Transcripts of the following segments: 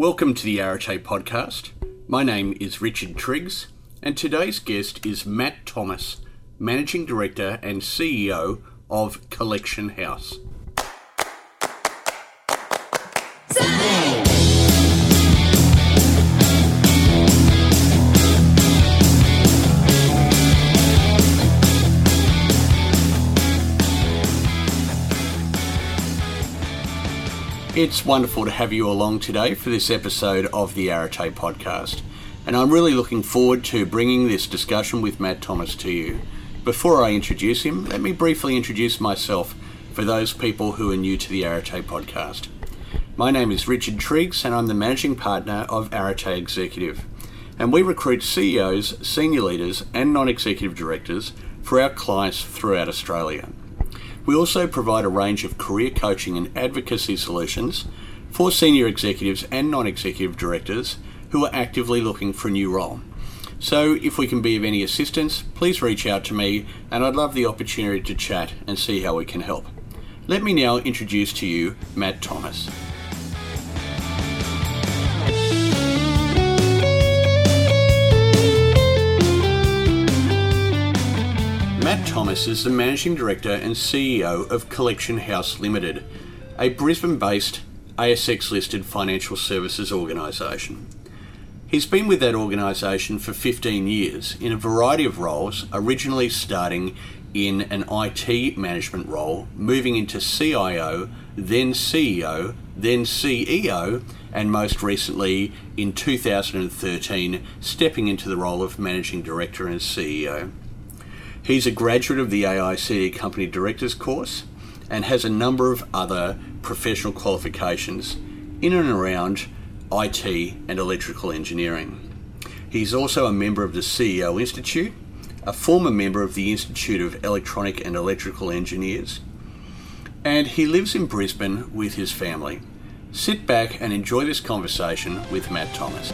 Welcome to the Arete podcast. My name is Richard Triggs, and today's guest is Matt Thomas, Managing Director and CEO of Collection House. It's wonderful to have you along today for this episode of the Arete podcast, and I'm really looking forward to bringing this discussion with Matt Thomas to you. Before I introduce him, let me briefly introduce myself for those people who are new to the Arete podcast. My name is Richard Triggs, and I'm the managing partner of Arete Executive, and we recruit CEOs, senior leaders, and non executive directors for our clients throughout Australia. We also provide a range of career coaching and advocacy solutions for senior executives and non executive directors who are actively looking for a new role. So, if we can be of any assistance, please reach out to me, and I'd love the opportunity to chat and see how we can help. Let me now introduce to you Matt Thomas. Matt Thomas is the Managing Director and CEO of Collection House Limited, a Brisbane based ASX listed financial services organisation. He's been with that organisation for 15 years in a variety of roles, originally starting in an IT management role, moving into CIO, then CEO, then CEO, and most recently in 2013 stepping into the role of Managing Director and CEO. He's a graduate of the AICD Company Directors course and has a number of other professional qualifications in and around IT and electrical engineering. He's also a member of the CEO Institute, a former member of the Institute of Electronic and Electrical Engineers, and he lives in Brisbane with his family. Sit back and enjoy this conversation with Matt Thomas.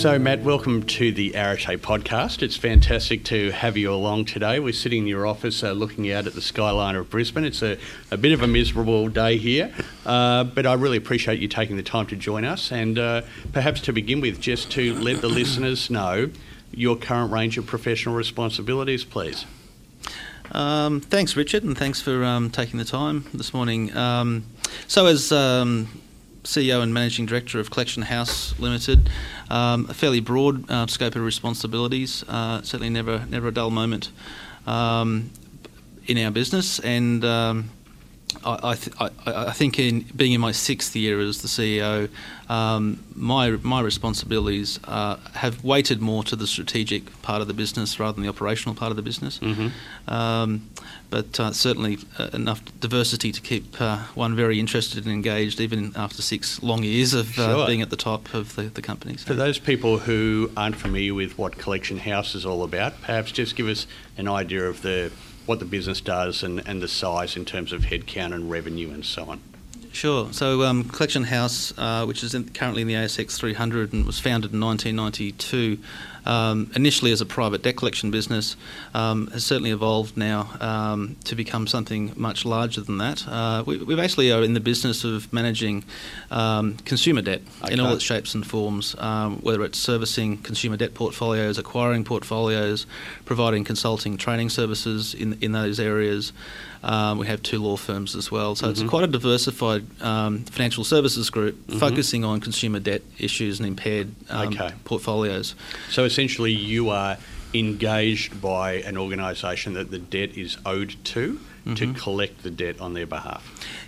So, Matt, welcome to the Arete podcast. It's fantastic to have you along today. We're sitting in your office uh, looking out at the skyline of Brisbane. It's a, a bit of a miserable day here, uh, but I really appreciate you taking the time to join us. And uh, perhaps to begin with, just to let the listeners know your current range of professional responsibilities, please. Um, thanks, Richard, and thanks for um, taking the time this morning. Um, so, as um, CEO and Managing Director of Collection House Limited. Um, a fairly broad uh, scope of responsibilities. Uh, certainly, never never a dull moment um, in our business, and um, I, I, th- I, I, think in being in my sixth year as the CEO, um, my my responsibilities uh, have weighted more to the strategic part of the business rather than the operational part of the business. Mm-hmm. Um, but uh, certainly uh, enough diversity to keep uh, one very interested and engaged, even after six long years of uh, sure. being at the top of the, the company. So. For those people who aren't familiar with what Collection House is all about, perhaps just give us an idea of the what the business does and, and the size in terms of headcount and revenue and so on. Sure. So, um, Collection House, uh, which is in, currently in the ASX 300 and was founded in 1992, um, initially as a private debt collection business, um, has certainly evolved now um, to become something much larger than that. Uh, we, we, basically are in the business of managing um, consumer debt okay. in all its shapes and forms, um, whether it's servicing consumer debt portfolios, acquiring portfolios, providing consulting training services in, in those areas. Um, we have two law firms as well. So mm-hmm. it's quite a diversified um, financial services group mm-hmm. focusing on consumer debt issues and impaired um, okay. portfolios. So essentially, you are engaged by an organisation that the debt is owed to mm-hmm. to collect the debt on their behalf.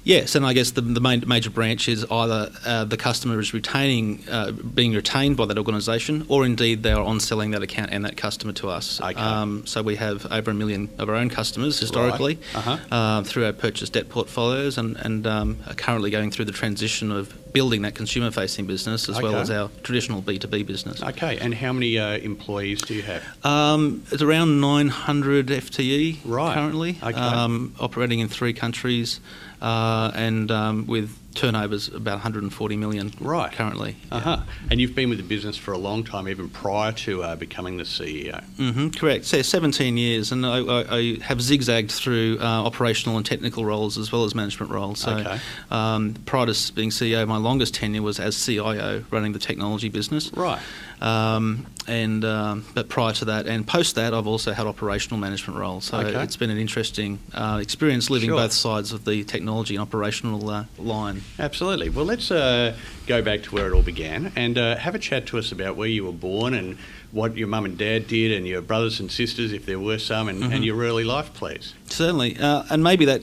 Yes, and I guess the, the main major branch is either uh, the customer is retaining, uh, being retained by that organisation, or indeed they are on selling that account and that customer to us. Okay. Um, so we have over a million of our own customers historically right. uh-huh. uh, through our purchase debt portfolios, and, and um, are currently going through the transition of building that consumer-facing business as okay. well as our traditional B two B business. Okay, and how many uh, employees do you have? Um, it's around 900 FTE right. currently, okay. Um, operating in three countries. uh, and um, with turnovers about 140 million Right. currently. Uh-huh. And you've been with the business for a long time, even prior to uh, becoming the CEO. Mm-hmm, correct. So 17 years, and I, I, I have zigzagged through uh, operational and technical roles as well as management roles. So Okay. um, prior to being CEO, my longest tenure was as CIO, running the technology business. Right. Um, and um, but prior to that and post that, I've also had operational management roles. So Okay. it's been an interesting uh, experience living Sure. both sides of the technology and operational uh, line. Absolutely. Well, let's uh, go back to where it all began and uh, have a chat to us about where you were born and what your mum and dad did and your brothers and sisters, if there were some, and, and Mhm. your early life, please. Certainly, uh, and maybe that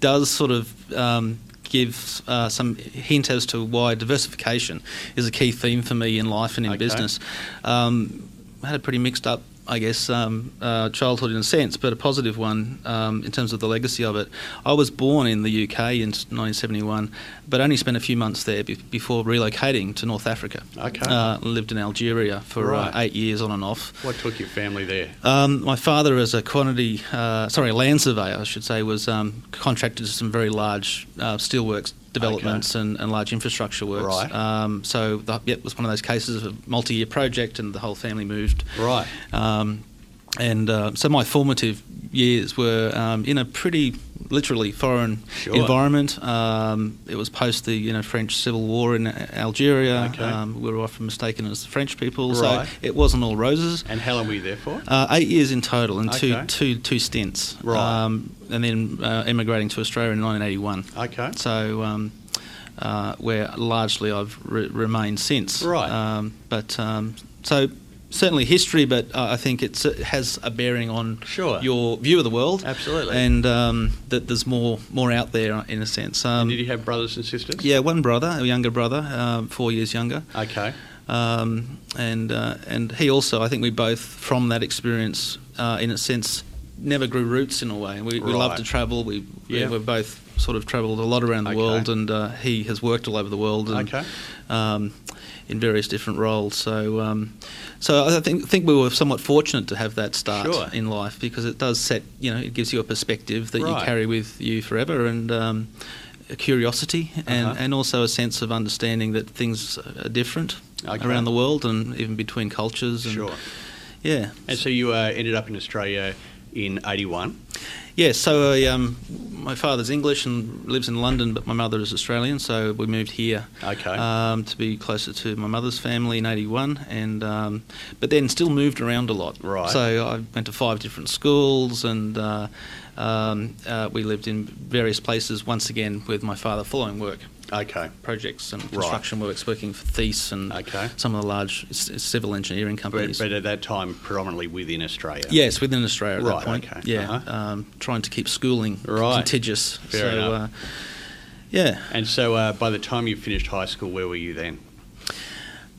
does sort of um, give uh, some hint as to why diversification is a key theme for me in life and in Okay. business. Um, I had a pretty mixed up. I guess um, uh, childhood in a sense, but a positive one um, in terms of the legacy of it. I was born in the UK in 1971, but only spent a few months there be- before relocating to North Africa. Okay. Uh, lived in Algeria for Right. uh, eight years on and off. What took your family there? Um, my father, as a quantity, uh, sorry, land surveyor, I should say, was um, contracted to some very large uh, steelworks developments and, and large infrastructure works. Right. Um, so that yep, was one of those cases of a multi-year project, and the whole family moved. Right. Um, and uh, so my formative years were um, in a pretty literally foreign Sure. environment. Um, it was post the you know French Civil War in Algeria. Okay. Um, we were often mistaken as the French people, Right. so it wasn't all roses. And how long were you there for? Uh, eight years in total, and Okay. two, two, two stints. Right. Um, and then uh, emigrating to Australia in 1981. Okay. So, um, uh, where largely I've re- remained since. Right. Um, but um, so certainly history, but uh, I think it's, it has a bearing on Sure. your view of the world. Absolutely. And um, that there's more more out there in a sense. And Um, did you have brothers and sisters? yeah, one brother, a younger brother, um, four years younger. Okay. Um, and uh, and he also, I think we both, from that experience, uh, in a sense, never grew roots in a way. We, we love to travel. We Yeah. we've both sort of travelled a lot around the Okay. world, and uh, he has worked all over the world. And, Okay. In various different roles, so um, so I think think we were somewhat fortunate to have that start Sure. in life because it does set you know it gives you a perspective that Right. you carry with you forever and um, a curiosity and, Uh-huh. and also a sense of understanding that things are different Okay. around the world and even between cultures. And, Sure. Yeah. And so you uh, ended up in Australia in 81. Yeah. So I, um, my father's English and lives in London, but my mother is Australian. So we moved here Okay. um, to be closer to my mother's family in '81, and um, but then still moved around a lot. Right. So I went to five different schools, and uh, um, uh, we lived in various places. Once again, with my father following work. Okay. Projects and construction works, working for Thiess and Okay. some of the large c- civil engineering But, companies. but at that time, predominantly within Australia. Yes, within Australia at Right, that point. okay. Yeah, Uh-huh. um, trying to keep schooling Right. contiguous. Fair so, enough. Uh, yeah, And so uh, by the time you finished high school, where were you then?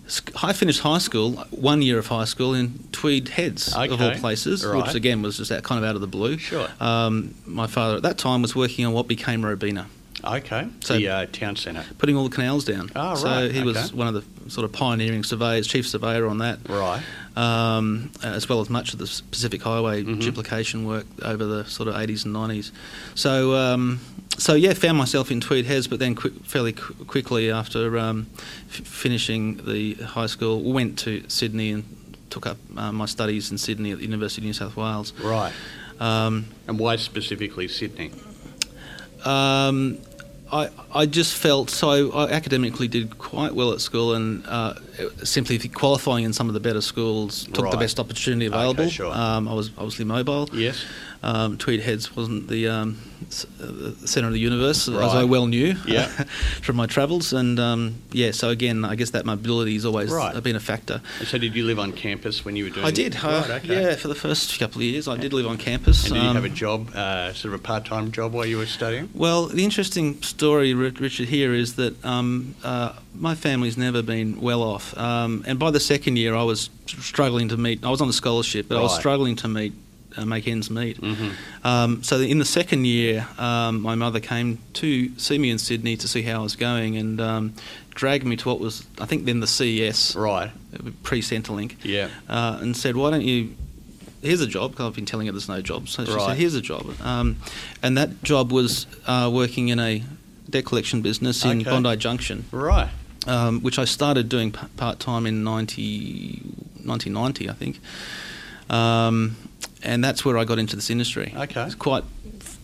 Sc- I finished high school, one year of high school in Tweed Heads, of all Okay. places, Right. which again was just that kind of out of the blue. Sure. Um, my father at that time was working on what became Robina, Okay. So- the uh, town centre. putting all the canals down. Oh, right. so he was one of the sort of pioneering surveyors, chief surveyor on that. Right. um, as well as much of the Pacific Highway Mhm. duplication work over the sort of 80s and 90s. So, um, so yeah, found myself in Tweed Heads, but then quick, fairly qu- quickly after um, f- finishing the high school, went to Sydney and took up uh, my studies in Sydney at the University of New South Wales. Right. Um, And why specifically Sydney? um, I, I just felt so I academically did quite well at school and uh, simply qualifying in some of the better schools took Right. the best opportunity Okay, available. sure. um, I was obviously mobile. Yes. Um, Tweed Heads wasn't the, um, uh, the centre of the universe, as I well knew Yeah. from my travels. And um, yeah, so again, I guess that mobility has always Right. been a factor. And so did you live on campus when you were doing I did, uh, Right, okay. yeah, for the first couple of years, I did live on campus. And did you Um, have a job, uh, sort of a part-time job while you were studying? Well, the interesting story, Richard, here is that um, uh, my family's never been well off. Um, and by the second year, I was struggling to meet, I was on a scholarship, but I was struggling to meet, uh, make ends meet. Mm-hmm. Um, so in the second year, um, my mother came to see me in Sydney to see how I was going and um, dragged me to what was, I think, then the CES, Right. pre Centrelink, Yeah. uh, and said, why don't you here's a job. 'cause I've been telling her there's no job, so she Right. said, here's a job. Um, and that job was uh, working in a debt collection business in Okay. Bondi Junction, Right. Um, which I started doing p- part time in 90, 1990, I think. Um, and that's where I got into this industry. Okay. It's quite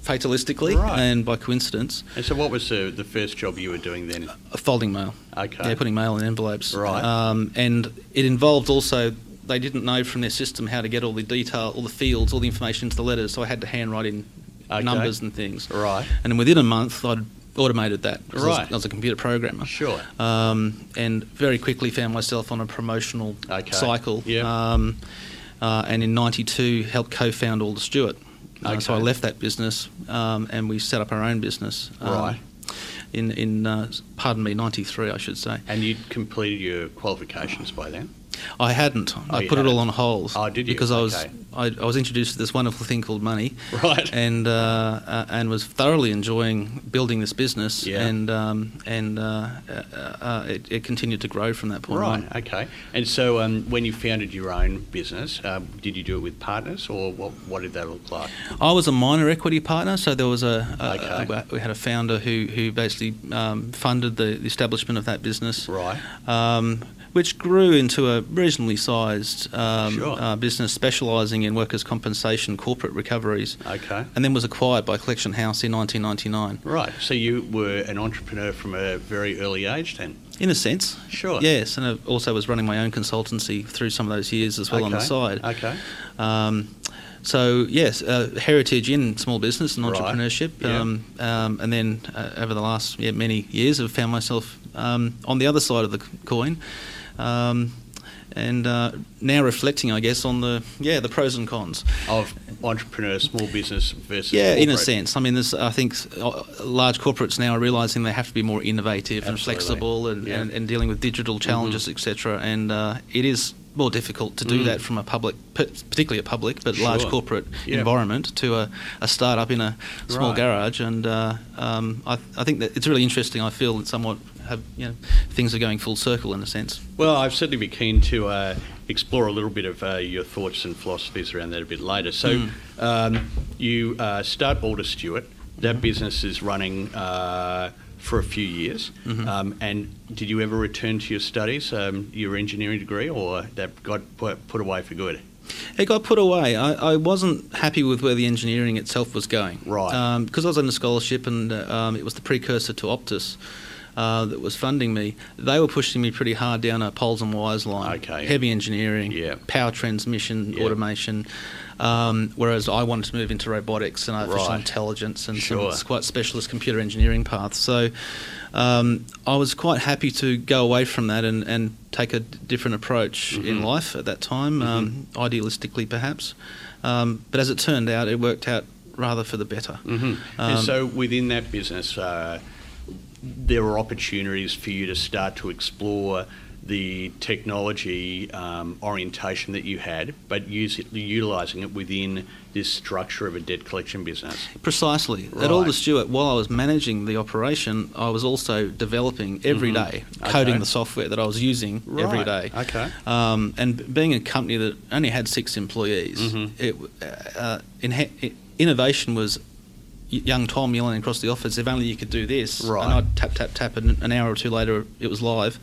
fatalistically Right. and by coincidence, And so, what was the, the first job you were doing then? a folding mail. Okay. Yeah, putting mail in envelopes. Right. Um, and it involved also they didn't know from their system how to get all the detail, all the fields, all the information into the letters. So I had to handwrite in Okay. numbers and things. Right. And within a month, I'd automated that. 'cause I was- Right. I was a computer programmer. Sure. Um, and very quickly found myself on a promotional Okay. cycle. Yep. Um, uh, and in '92, helped co-found Alder Stewart. Uh, so I left that business, um, and we set up our own business. um, Right. In in uh, pardon me, '93, I should say. And you'd completed your qualifications by then? I hadn't. Oh, I put it all on hold. Oh, did you? Because I was Okay. I, I was introduced to this wonderful thing called money, Right. and uh, uh, and was thoroughly enjoying building this business, Yeah. and um, and uh, uh, uh, it, it continued to grow from that point Right, on. okay. And so, um, when you founded your own business, um, did you do it with partners, or what, what did that look like? I was a minor equity partner, so there was a, a, Okay. a- we had a founder who who basically um, funded the, the establishment of that business. Right. Which grew into a reasonably sized um, Sure. uh, business specialising in workers' compensation corporate recoveries, Okay. and then was acquired by Collection House in 1999. Right. So you were an entrepreneur from a very early age then? In a sense, Sure. yes, and I also was running my own consultancy through some of those years as well on the side. Okay. Um, so yes, uh, heritage in small business and Right, entrepreneurship, yeah. um, um, and then uh, over the last yeah, many years, I've found myself um, on the other side of the coin, um, and uh, now reflecting, I guess, on the yeah the pros and cons. Of entrepreneur, small business versus Yeah, in a sense. I mean, there's, I think uh, large corporates now are realising they have to be more innovative and flexible and, Yeah. Mm-hmm. and, and dealing with digital challenges, etc. And uh, it is more difficult to do Mm. that from a public, particularly a public, but large corporate Yeah. environment to a, a startup in a small Right. garage. And uh, um, I, I think that it's really interesting. I feel somewhat have you know things are going full circle in a sense. Well, I'd certainly be keen to uh, explore a little bit of uh, your thoughts and philosophies around that a bit later. So, Mm. um, you uh, start Alder Stewart. Mm-hmm. That business is running uh, for a few years. Mhm. Um, and did you ever return to your studies, um, your engineering degree, or that got put, away for good? It got put away. I, I wasn't happy with where the engineering itself was going. Right. Because I was on a scholarship and uh, um, it was the precursor to Optus. Uh, that was funding me. They were pushing me pretty hard down a poles and wires line. Okay. Heavy engineering, Yeah. power transmission, Yeah. automation. Um, whereas I wanted to move into robotics and artificial Right. intelligence and Sure. some quite specialist computer engineering paths. So um, I was quite happy to go away from that and, and take a d- different approach in Mhm. life at that time, um, idealistically perhaps. Um, but as it turned out, it worked out rather for the better. hmm and Um, so, within that business, uh, there were opportunities for you to start to explore the technology um, orientation that you had, but use it, utilising it within this structure of a debt collection business. Precisely. Right. At Alder Stewart, while I was managing the operation, I was also developing every Mhm. day, Okay. coding the software that I was using every Right. day. Okay. Um, and being a company that only had six employees, Mhm. it, uh, inha- innovation was young Tom yelling across the office, if only you could do this. Right. And I'd tap, tap, tap, and an hour or two later it was live.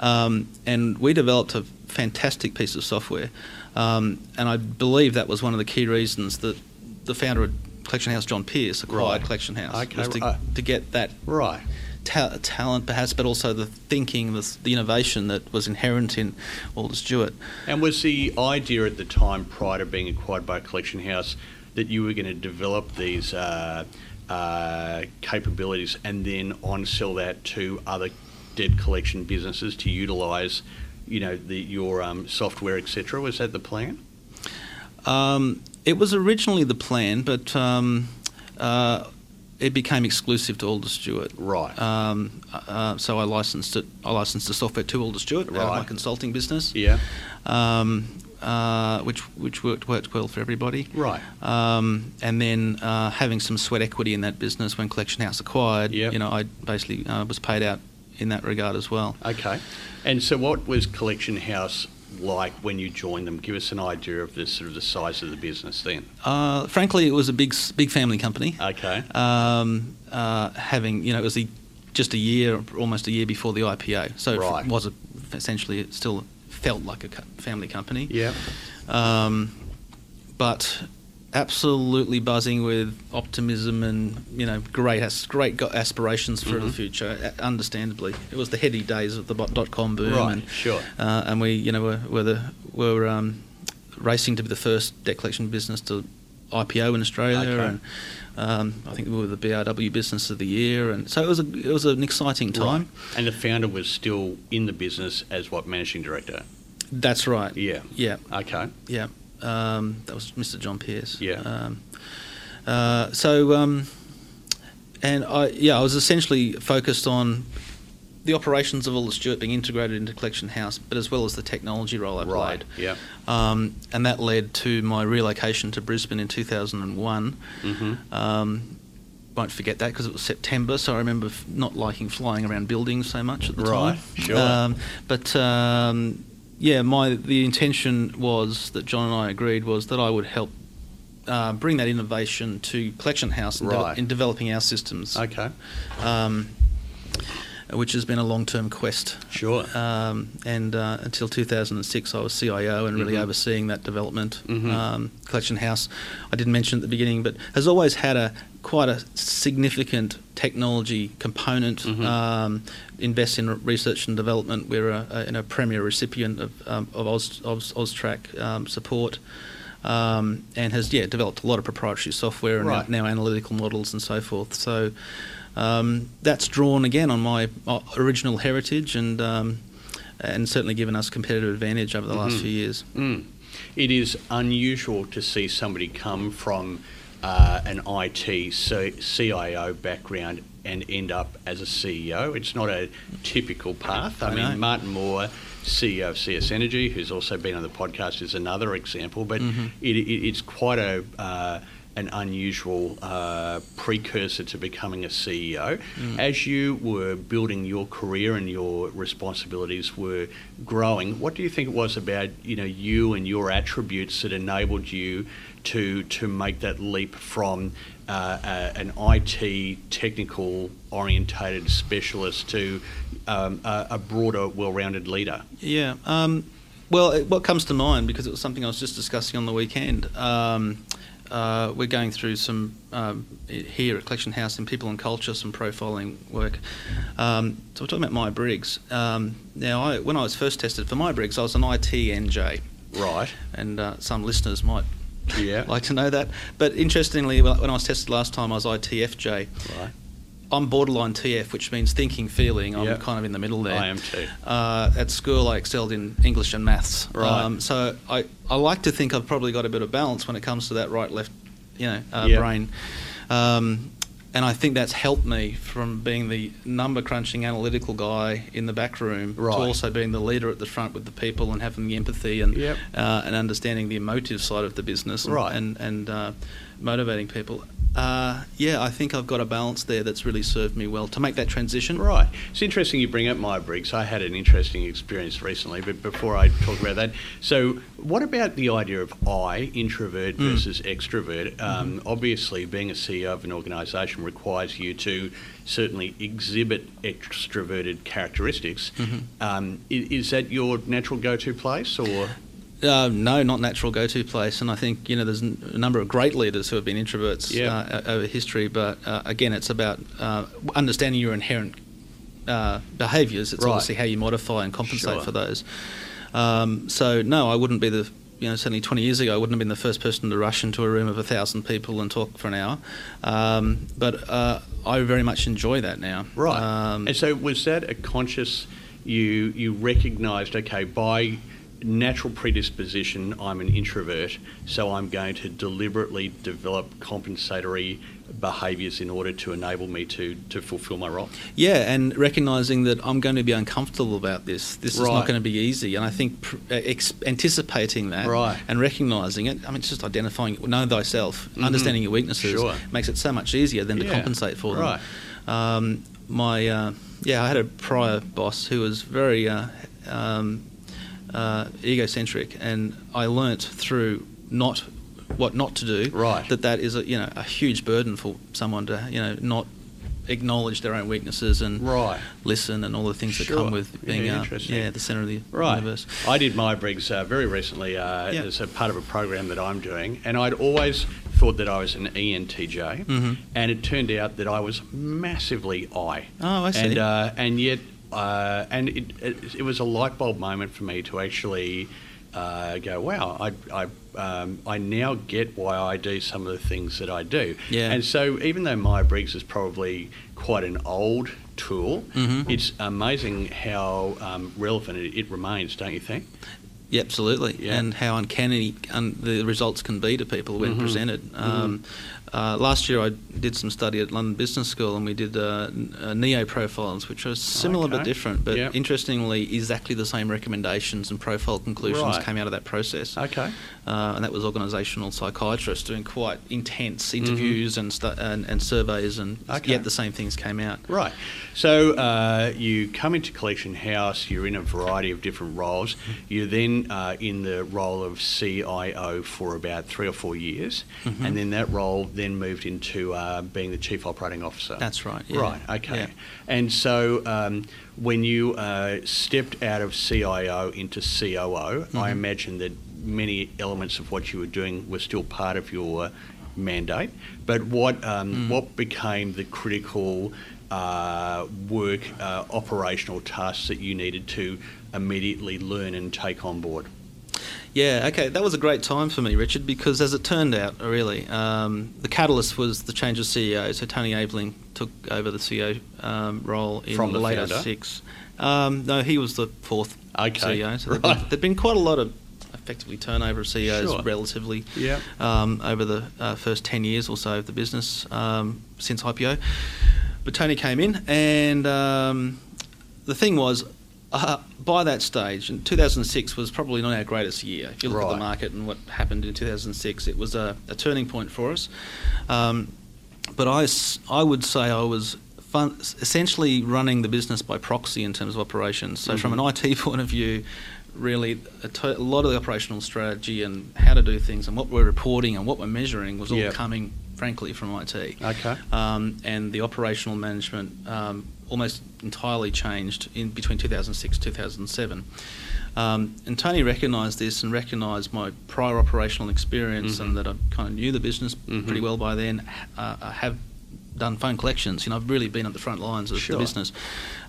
Um, and we developed a fantastic piece of software. Um, and I believe that was one of the key reasons that the founder of Collection House, John Pierce, acquired Right. Collection House, Okay, was to, uh, to get that Right. ta- talent, perhaps, but also the thinking, the, the innovation that was inherent in Alder Stewart. And was the idea at the time, prior to being acquired by collection house, that you were going to develop these uh, uh, capabilities and then on sell that to other debt collection businesses to utilise, you know, the, your um, software, etc. Was that the plan? Um, it was originally the plan, but um, uh, it became exclusive to Alder Stewart. Right. Um, uh, so I licensed it. I licensed the software to Alder Stewart, of my consulting business, yeah. um, uh, which which worked worked well for everybody. Right. Um, and then uh, having some sweat equity in that business when Collection House acquired, Yep. you know, I basically uh, was paid out in that regard as well. Okay. And so, what was collection house like when you joined them? Give us an idea of the sort of the size of the business then. Uh, frankly, it was a big big family company. Okay. Um, uh, having you know, it was the, just a year, almost a year before the IPO, so Right. it was a, essentially still felt like a family company. Yeah. Um, but absolutely buzzing with optimism and you know great great aspirations for the Mhm. future. Understandably, it was the heady days of the dot com boom, Right, and, sure. uh, and we you know were were, the, were um, racing to be the first debt collection business to IPO in Australia, Okay. and um, I think we were the BRW Business of the Year, and so it was a it was an exciting time. Right. And the founder was still in the business as what managing director. That's right. Yeah. Yeah. Okay. Yeah, um, that was Mr. John Pierce. Yeah. Um, uh, so, um, and I yeah, I was essentially focused on the operations of Alder Stewart being integrated into Collection House, but as well as the technology role I Right. played. Yeah. Um, and that led to my relocation to Brisbane in 2001. Mm-hmm. Um, won't forget that because it was September, so I remember f- not liking flying around buildings so much at the Right, time. sure. Um, but um, yeah, my the intention was that John and I agreed was that I would help uh, bring that innovation to Collection House in, de- in developing our systems, Okay. um, which has been a long-term quest. Sure. Um, and uh, until 2006, I was CIO and really Mhm. overseeing that development. Mhm. Um, Collection House, I didn't mention at the beginning, but has always had a quite a significant technology component. Mhm. Um, invest in research and development. We're a, a, know, premier recipient of, um, of Oz, Oz, Austrac um, support. Um, and has yeah developed a lot of proprietary software and Right. now, now analytical models and so forth. So um, that's drawn again on my uh, original heritage and um, and certainly given us competitive advantage over the last Mhm. few years. Mm. It is unusual to see somebody come from uh, an IT C- CIO background and end up as a CEO. It's not a typical path. I, I mean, know. Martin Moore, CEO of CS Energy, who's also been on the podcast, is another example. But Mhm. it, it, it's quite a uh, an unusual uh, precursor to becoming a CEO. Mm. As you were building your career and your responsibilities were growing, what do you think it was about you know you and your attributes that enabled you to to make that leap from uh, a, an IT technical orientated specialist to um, a, a broader, well-rounded leader? Yeah. Um, well, it, what comes to mind because it was something I was just discussing on the weekend. Um, uh, we're going through some um, here at Collection House in People and Culture, some profiling work. Um, so we're talking about Myers Briggs. Um, now, I, when I was first tested for Myers Briggs, I was an ITNJ. Right. and uh, some listeners might Yeah. like to know that. But interestingly, when when I was tested last time, I was ITFJ. right. I'm borderline TF, which means thinking, feeling. I'm Yep. kind of in the middle there. I am too. Uh, at school, I excelled in English and maths. Right. Um, so I, I like to think I've probably got a bit of balance when it comes to that right left, you know, uh, Yep. brain. Um, and I think that's helped me from being the number crunching analytical guy in the back room Right. to also being the leader at the front with the people and having the empathy and Yep. uh, and understanding the emotive side of the business and Right. and, and uh, motivating people. Uh, yeah, I think I've got a balance there that's really served me well to make that transition. Right. It's interesting you bring up Myers Briggs. I had an interesting experience recently, but before I talk about that, so what about the idea of I, introvert Mm. versus extrovert? Um, Obviously, being a CEO of an organisation requires you to certainly exhibit extroverted characteristics. Mhm. Um, i- is that your natural go-to place, or Uh, no, not natural go-to place, and I think you know there's n- a number of great leaders who have been introverts Yeah. uh, over history. But uh, again, it's about uh, understanding your inherent uh, behaviours. It's Right. obviously how you modify and compensate Sure. for those. Um, so no, I wouldn't be the you know certainly 20 years ago I wouldn't have been the first person to rush into a room of a thousand people and talk for an hour. Um, but uh, I very much enjoy that now. Right. Um, and so was that a conscious you you recognised okay by natural predisposition I'm an introvert so I'm going to deliberately develop compensatory behaviours in order to enable me to to fulfil my role. Yeah, and recognizing that I'm going to be uncomfortable about this. This is not going to be easy, and I think pr- uh, ex- anticipating that Right. and recognizing it. I mean, it's just identifying, know thyself, Mhm. understanding your weaknesses Sure. makes it so much easier than to compensate for them. right. Um, my uh, yeah, I had a prior boss who was very uh, um, uh, egocentric, and I learnt through not what not to do. Right. That that is a you know a huge burden for someone to you know not acknowledge their own weaknesses and Right. listen and all the things that come with being Yeah, uh, yeah the center of the Right. universe. I did Myers Briggs uh, very recently uh, Yeah. as a part of a program that I'm doing, and I'd always thought that I was an ENTJ, Mhm. and it turned out that I was massively I. Oh, I see. And uh, and yet, uh, and it, it it was a light bulb moment for me to actually. Uh, go wow! I I um, I now get why I do some of the things that I do. Yeah. And so even though Myers Briggs is probably quite an old tool, Mhm. it's amazing how um, relevant it, it remains, don't you think? Yeah, absolutely. Yeah. And how uncanny un- the results can be to people when Mhm. presented. Um, uh, last year, I did some study at London Business School, and we did uh, uh, neo profiles, which are similar but different. But Yep. interestingly, exactly the same recommendations and profile conclusions Right. came out of that process. Okay. Uh, and that was organisational psychiatrists doing quite intense Mm-hmm. interviews and, stu- and and surveys, and Okay. yet the same things came out. Right. So uh, you come into Collection House, you're in a variety of different roles. You're then uh, in the role of CIO for about three or four years, Mhm. and then that role then moved into uh, being the Chief Operating Officer. That's right. Yeah. Right, okay. Yeah. And so um, when you uh, stepped out of CIO into COO, I Mhm. imagine that many elements of what you were doing were still part of your mandate. But what, um, Mm. what became the critical uh, work, uh, operational tasks that you needed to immediately learn and take on board? Yeah, okay, that was a great time for me, Richard, because as it turned out, really, um, the catalyst was the change of CEO. So Tony Aveling took over the CEO um, role in From the late founder? 06. Um, no, he was the fourth Okay, CEO. So there'd right. been, there'd been quite a lot of effectively turnover of CEOs Sure. relatively Yeah. um, over the uh, first 10 years or so of the business um, since IPO. But Tony came in, and um, the thing was, uh, by that stage, in 2006 was probably not our greatest year. If you look at the market and what happened in 2006, it was a, a turning point for us. Um, but I would say I was fun, essentially running the business by proxy in terms of operations. So, from an IT point of view, really a, to- a lot of the operational strategy and how to do things and what we're reporting and what we're measuring was all Yep. coming, frankly, from IT. Okay. Um, and the operational management um, almost entirely changed in between 2006 2007. Um, and Tony recognised this and recognised my prior operational experience Mhm. and that I kind of knew the business Mhm. pretty well by then. Uh, I have done phone collections. You know, I've really been at the front lines of Sure. the business.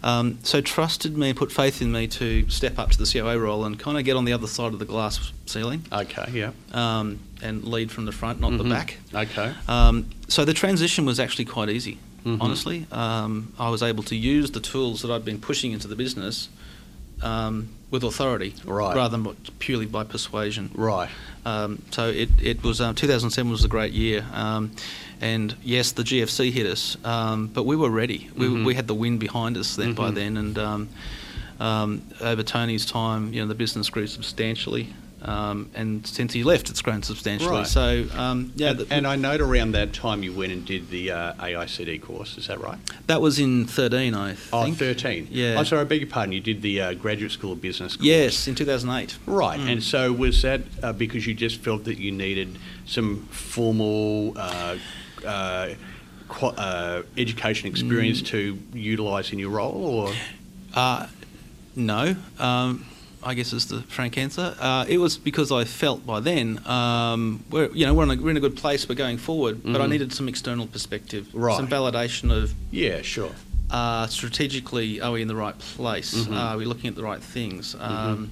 Um, so trusted me, put faith in me to step up to the COO role and kind of get on the other side of the glass ceiling Okay, yeah. um, and lead from the front, not the Mhm. back. Okay. Um, so the transition was actually quite easy, Mhm. honestly. Um, I was able to use the tools that I'd been pushing into the business um, with authority Right. rather than purely by persuasion. Right. Um, so it, it was um, 2007 was a great year, um, and yes, the GFC hit us, um, but we were ready. We, Mhm. we had the wind behind us then by Mhm. then, and um, um, over Tony's time, you know, the business grew substantially. Um, and since he left, it's grown substantially. Right. So, um, yeah, and, and I note around that time you went and did the uh, AICD course, is that right? That was in 13, I Oh, think. 13. Yeah. I'm sorry, I beg your pardon. You did the uh, Graduate School of Business course. Yes, in 2008. Right. Mm. And so was that uh, because you just felt that you needed some formal uh, uh, qu- uh, education experience Mm. to utilise in your role, or? Uh, no, um, I guess is the frank answer. Uh, it was because I felt by then um, we're you know we're in, a, we're in a good place, we're going forward, but I Mhm. needed some external perspective, Right. some validation of Yeah, sure. uh, strategically are we in the right place? Mhm. Are we looking at the right things? Um,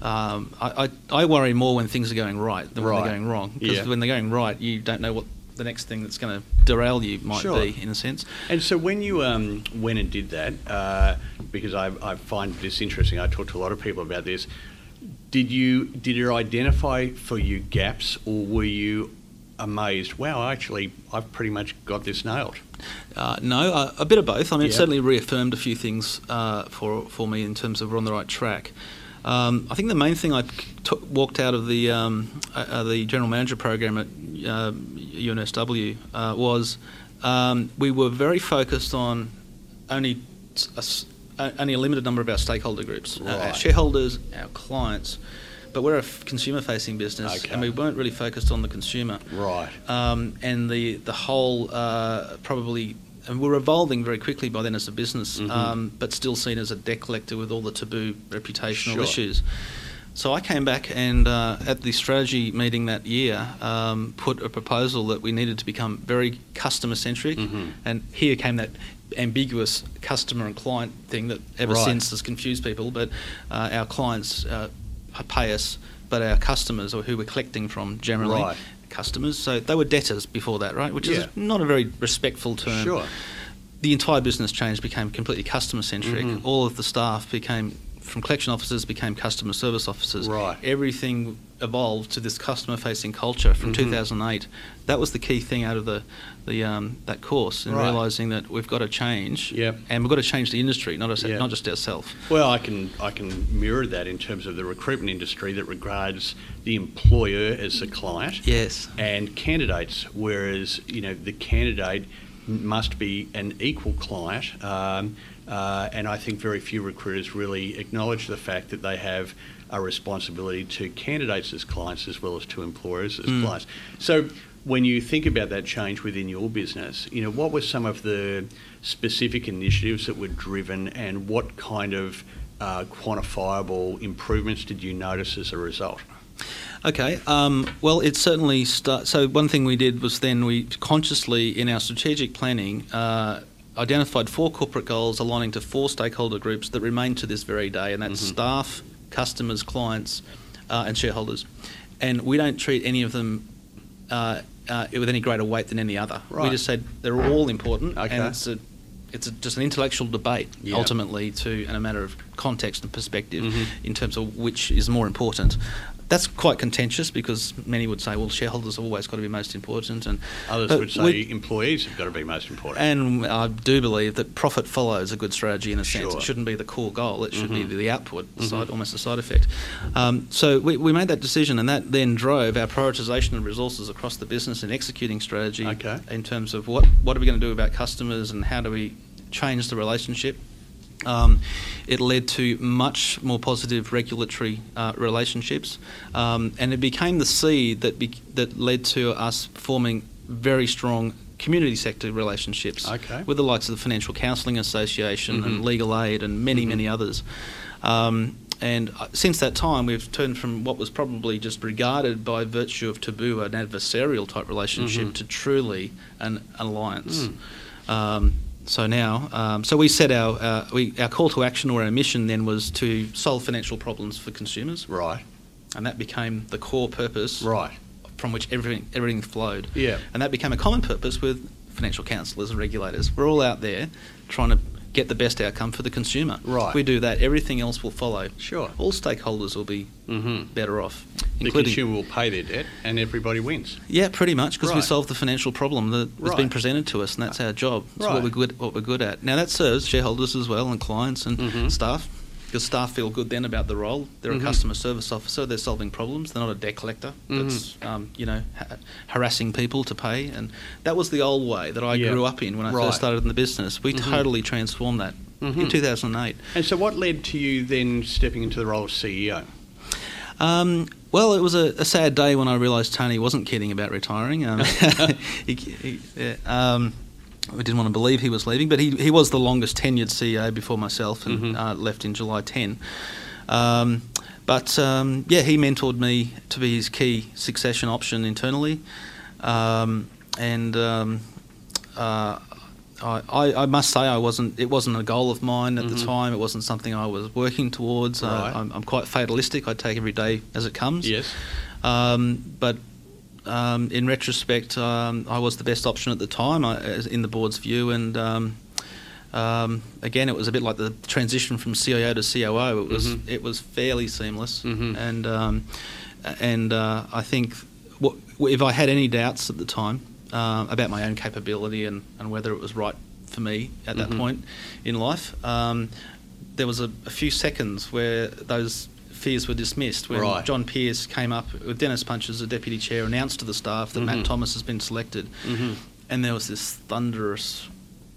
um, I, I, I worry more when things are going right than when they're going wrong. Because Yeah. when they're going right, you don't know what the next thing that's going to derail you might Sure. be, in a sense. And so when you um, went and did that, uh, because I, I find this interesting, I talk to a lot of people about this. Did you did you identify for you gaps, or were you amazed? Wow, actually, I've pretty much got this nailed. Uh, no, uh, a bit of both. I mean, it certainly reaffirmed a few things uh, for for me in terms of we're on the right track. Um, I think the main thing I walked out of the um, uh, uh, the general manager program at uh, UNSW uh, was um, we were very focused on only a, uh, only a limited number of our stakeholder groups, uh, our Right. shareholders, our clients, but we're a f- consumer-facing business, Okay. and we weren't really focused on the consumer. Right. Um, and the the whole uh, probably. And we're evolving very quickly by then as a business, Mhm. um, but still seen as a debt collector with all the taboo reputational Sure. issues. So I came back and uh, at the strategy meeting that year, um, put a proposal that we needed to become very customer centric, Mhm. and here came that ambiguous customer and client thing that ever Right. since has confused people. But uh, our clients uh, pay us, but our customers, or who we're collecting from, generally Right. customers. So they were debtors before that, right? Which Yeah. is not a very respectful term. Sure. The entire business change became completely customer centric. Mhm. All of the staff became from collection officers became customer service officers. Right. Everything evolved to this customer facing culture from Mhm. 2008. That was the key thing out of the, the um, that course and Right. realizing that we've got to change. Yep. And we've got to change the industry, not us, Yeah. not just ourselves. Well, I can I can mirror that in terms of the recruitment industry that regards the employer as the client Yes. and candidates, whereas you know the candidate must be an equal client. Um, uh, and I think very few recruiters really acknowledge the fact that they have a responsibility to candidates as clients as well as to employers as Mm. clients. So when you think about that change within your business, you know, what were some of the specific initiatives that were driven and what kind of uh, quantifiable improvements did you notice as a result? Okay. Um, well, it certainly start. So one thing we did was then we consciously in our strategic planning uh, identified four corporate goals aligning to four stakeholder groups that remain to this very day, and that's Mhm. staff, customers, clients, uh, and shareholders. And we don't treat any of them. Uh, uh, with any greater weight than any other. Right. We just said they're all important, Okay. and it's a, it's a, just an intellectual debate Yeah. ultimately to, and a matter of context and perspective Mhm. in terms of which is more important. That's quite contentious because many would say, well, shareholders have always got to be most important, and Others would say we- employees have got to be most important. and I do believe that profit follows a good strategy in a sense. Sure. It shouldn't be the core goal. It should Mhm. be the output Mhm. side, almost a side effect. Um, so we, we made that decision, and that then drove our prioritisation of resources across the business and executing strategy Okay. in terms of what what are we going to do about customers and how do we change the relationship. Um, it led to much more positive regulatory uh, relationships, um, and it became the seed that be- that led to us forming very strong community sector relationships Okay. with the likes of the Financial Counselling Association Mhm. and Legal Aid and many, Mhm. many others. Um, and uh, since that time, we've turned from what was probably just regarded by virtue of taboo, an adversarial type relationship, Mhm. to truly an alliance. Mm. So now, um, so we set our uh, we, our call to action or our mission then was to solve financial problems for consumers, right, and that became the core purpose right. from which everything everything flowed. Yeah. And that became a common purpose with financial counsellors and regulators. We're all out there trying to get the best outcome for the consumer. Right. If we do that, everything else will follow. Sure. All stakeholders will be mm-hmm. better off, The consumer will pay their debt and everybody wins. yeah, pretty much because we Right. solve the financial problem that has Right. been presented to us, and that's our job. That's Right. what we're good what we're good at. Now that serves shareholders as well and clients and Mhm. staff. Because staff feel good then about the role. They're Mhm. a customer service officer. They're solving problems. They're not a debt collector that's um, you know ha- harassing people to pay. And that was the old way that I Yeah. grew up in when I first started in the business. We Mhm. totally transformed that in Mhm. 2008. And so, what led to you then stepping into the role of CEO? Um, well, it was a, a sad day when I realised Tony wasn't kidding about retiring. Um, he, he, yeah, um, we didn't want to believe he was leaving, but he, he was the longest tenured CEO before myself and Mhm. uh, left in July 10. Um, but um, yeah, he mentored me to be his key succession option internally. Um, and um, uh, I, I, I must say I wasn't. It wasn't a goal of mine at Mhm. the time. It wasn't something I was working towards. Right. Uh, I'm, I'm quite fatalistic. I take every day as it comes. Yes. Um, but um, in retrospect, um, I was the best option at the time, I, in the board's view. And um, um, again, it was a bit like the transition from CIO to COO. It was Mhm. it was fairly seamless. Mhm. And um, and uh, I think what, if I had any doubts at the time uh, about my own capability and, and whether it was right for me at that Mhm. point in life, um, there was a, a few seconds where those fears were dismissed when Right. John Pierce came up with Dennis Punch as the deputy chair, announced to the staff that Mhm. Matt Thomas has been selected, hmm and there was this thunderous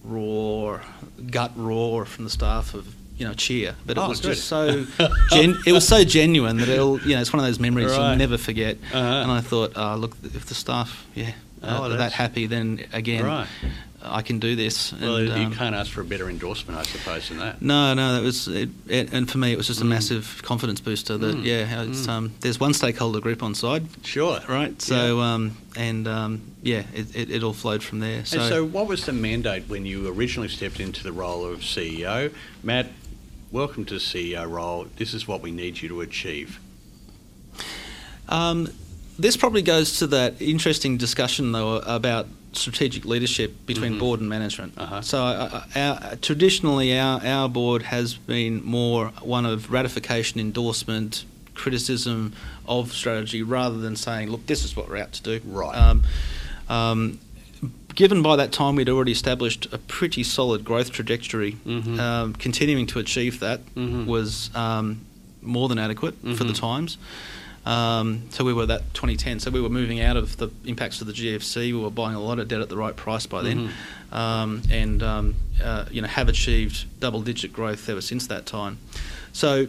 roar, gut roar from the staff of you know cheer, but it Oh, was good. just so gen- it was so genuine that it'll you know it's one of those memories Right. you'll never forget. Uh-huh. And I thought, oh, look, if the staff, yeah, uh, are that happy, then again, Right. I can do this. Well, and, you um, can't ask for a better endorsement, I suppose, than that. no, no, that was, it, it, and for me, it was just a Mm. massive confidence booster. That Mm. yeah, it's, Mm. um, there's one stakeholder group on side, Sure. right? So um, and um, yeah, it, it, it all flowed from there. So, and so, what was the mandate when you originally stepped into the role of CEO? Matt, welcome to the CEO role. This is what we need you to achieve. um, this probably goes to that interesting discussion though about strategic leadership between Mhm. board and management. Uh-huh. So uh, our, traditionally, our, our board has been more one of ratification, endorsement, criticism of strategy, rather than saying, "Look, this is what we're out to do." Right. Um, um, given by that time we'd already established a pretty solid growth trajectory, Mhm. um, continuing to achieve that Mhm. was um, more than adequate for the Mhm. times. Um, so we were that 2010. So we were moving out of the impacts of the GFC. We were buying a lot of debt at the right price by then, Mm-hmm. um, and um, uh, you know have achieved double-digit growth ever since that time. So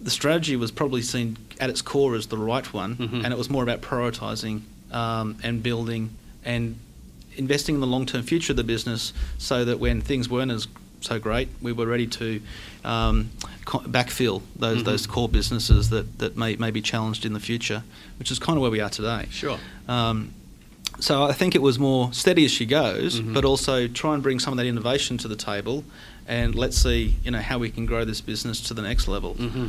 the strategy was probably seen at its core as the right one, Mhm. and it was more about prioritising um, and building and investing in the long-term future of the business, so that when things weren't as so great, we were ready to um, co- backfill those Mhm. those core businesses that, that may, may be challenged in the future, which is kind of where we are today. Sure. Um, so I think it was more steady as she goes, Mhm. but also try and bring some of that innovation to the table, and let's see you know how we can grow this business to the next level. hmm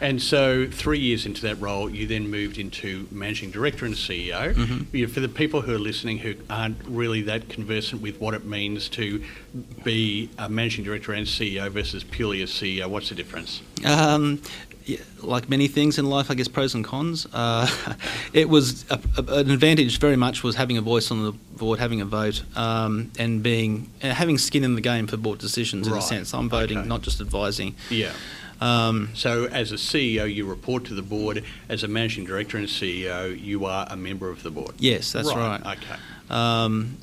And so, three years into that role, you then moved into managing director and CEO. Mhm. You know, for the people who are listening who aren't really that conversant with what it means to be a managing director and CEO versus purely a CEO, what's the difference? Um, yeah, like many things in life, I guess pros and cons. Uh, it was a, a, an advantage. Very much was having a voice on the board, having a vote, um, and being uh, having skin in the game for board decisions. In Right. a sense, I'm voting, Okay. not just advising. Yeah. Um, So, as a CEO, you report to the board. As a managing director and CEO, you are a member of the board. yes, that's right. Okay. Um,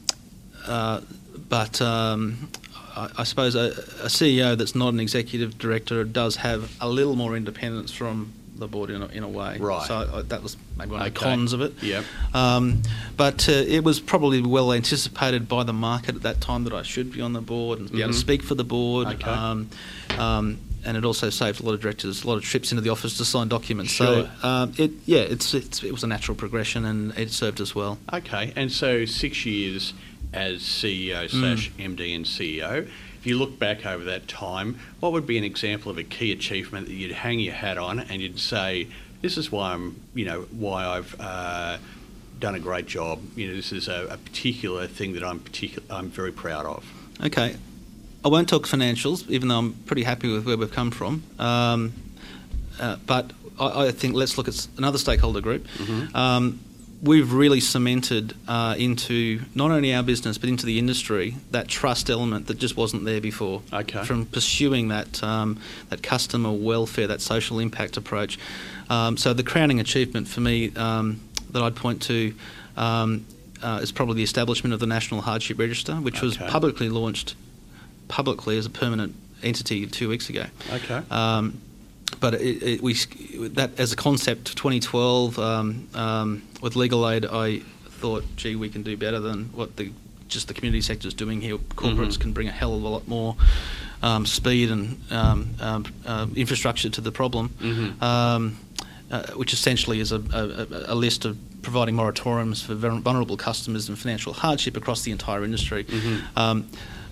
uh, but um, I, I suppose a, a CEO that's not an executive director does have a little more independence from the board in a, in a way. Right. So I, that was maybe one of the cons of it. Yep. Um, but uh, it was probably well anticipated by the market at that time that I should be on the board and be able Mhm. to speak for the board. Okay. Um, um, and it also saved a lot of directors a lot of trips into the office to sign documents. Sure. So um, it yeah, it's, it's it was a natural progression and it served us well. Okay, and so six years as CEO slash MD and CEO. If you look back over that time, what would be an example of a key achievement that you'd hang your hat on and you'd say, "This is why I'm, you know, why I've uh, done a great job. You know, this is a, a particular thing that I'm particular, I'm very proud of." Okay. I won't talk financials, even though I'm pretty happy with where we've come from. Um, uh, but I, I think let's look at another stakeholder group. Mhm. Um, we've really cemented uh, into not only our business but into the industry that trust element that just wasn't there before. Okay. From pursuing that um, that customer welfare, that social impact approach. Um, so the crowning achievement for me um, that I'd point to. Um, uh, is probably the establishment of the National Hardship Register, which was publicly launched publicly as a permanent entity two weeks ago. Okay. Um, but it, it, we that as a concept, 2012 um, um, with legal aid, I thought, gee, we can do better than what the just the community sector is doing here. Corporates Mhm. can bring a hell of a lot more um, speed and um, um, um, infrastructure to the problem. Mhm. Um, uh, which essentially is a, a, a list of providing moratoriums for vulnerable customers and financial hardship across the entire industry. Mhm. Um,